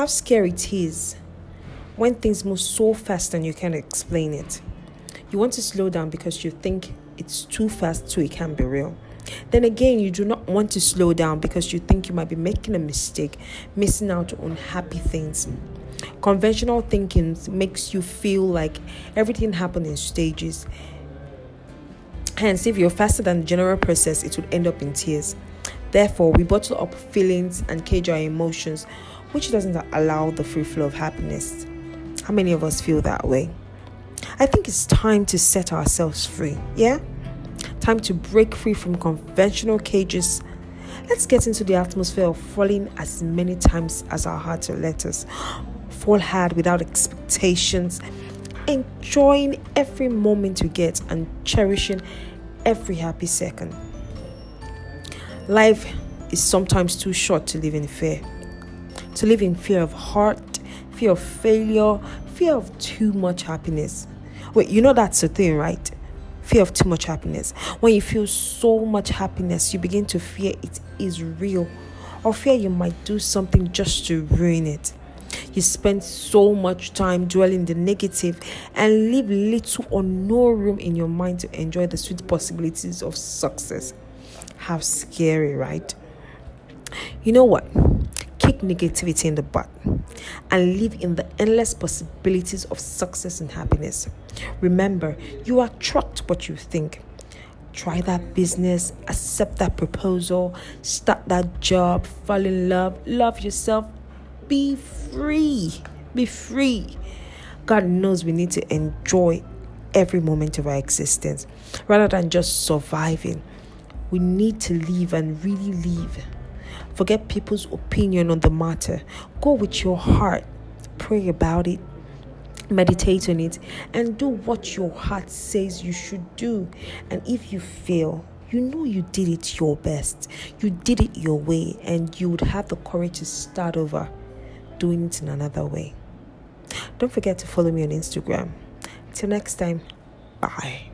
how scary it is when things move so fast and you can't explain it. You want to slow down because you think it's too fast so it can be real. Then again, you do not want to slow down because you think you might be making a mistake, missing out on happy things. Conventional thinking makes you feel like everything happens in stages. Hence, if you're faster than the general process, it would end up in tears. Therefore, we bottle up feelings and cage our emotions, which doesn't allow the free flow of happiness. How many of us feel that way? I think it's time to set ourselves free. Yeah? Time to break free from conventional cages. Let's get into the atmosphere of falling as many times as our hearts will let us. Fall hard without expectations, enjoying every moment we get and cherishing every happy second. Life is sometimes too short to live in fear. To live in fear of heart, fear of failure, fear of too much happiness. Wait, you know that's the thing, right? fear of too much happiness. When you feel so much happiness, you begin to fear it is real, or fear you might do something just to ruin it. You spend so much time dwelling the negative and leave little or no room in your mind to enjoy the sweet possibilities of success. How scary, right? You know what? Kick negativity in the butt and live in the endless possibilities of success and happiness. Remember, you attract what you think. Try that business, accept that proposal, start that job, fall in love, love yourself, be free. Be free. God knows we need to enjoy every moment of our existence rather than just surviving. We need to live and really live. Forget people's opinion on the matter. Go with your heart. Pray about it. Meditate on it and do what your heart says you should do. And if you fail, you know you did it your best. You did it your way, and you would have the courage to start over doing it in another way. Don't forget to follow me on Instagram. Till next time, bye.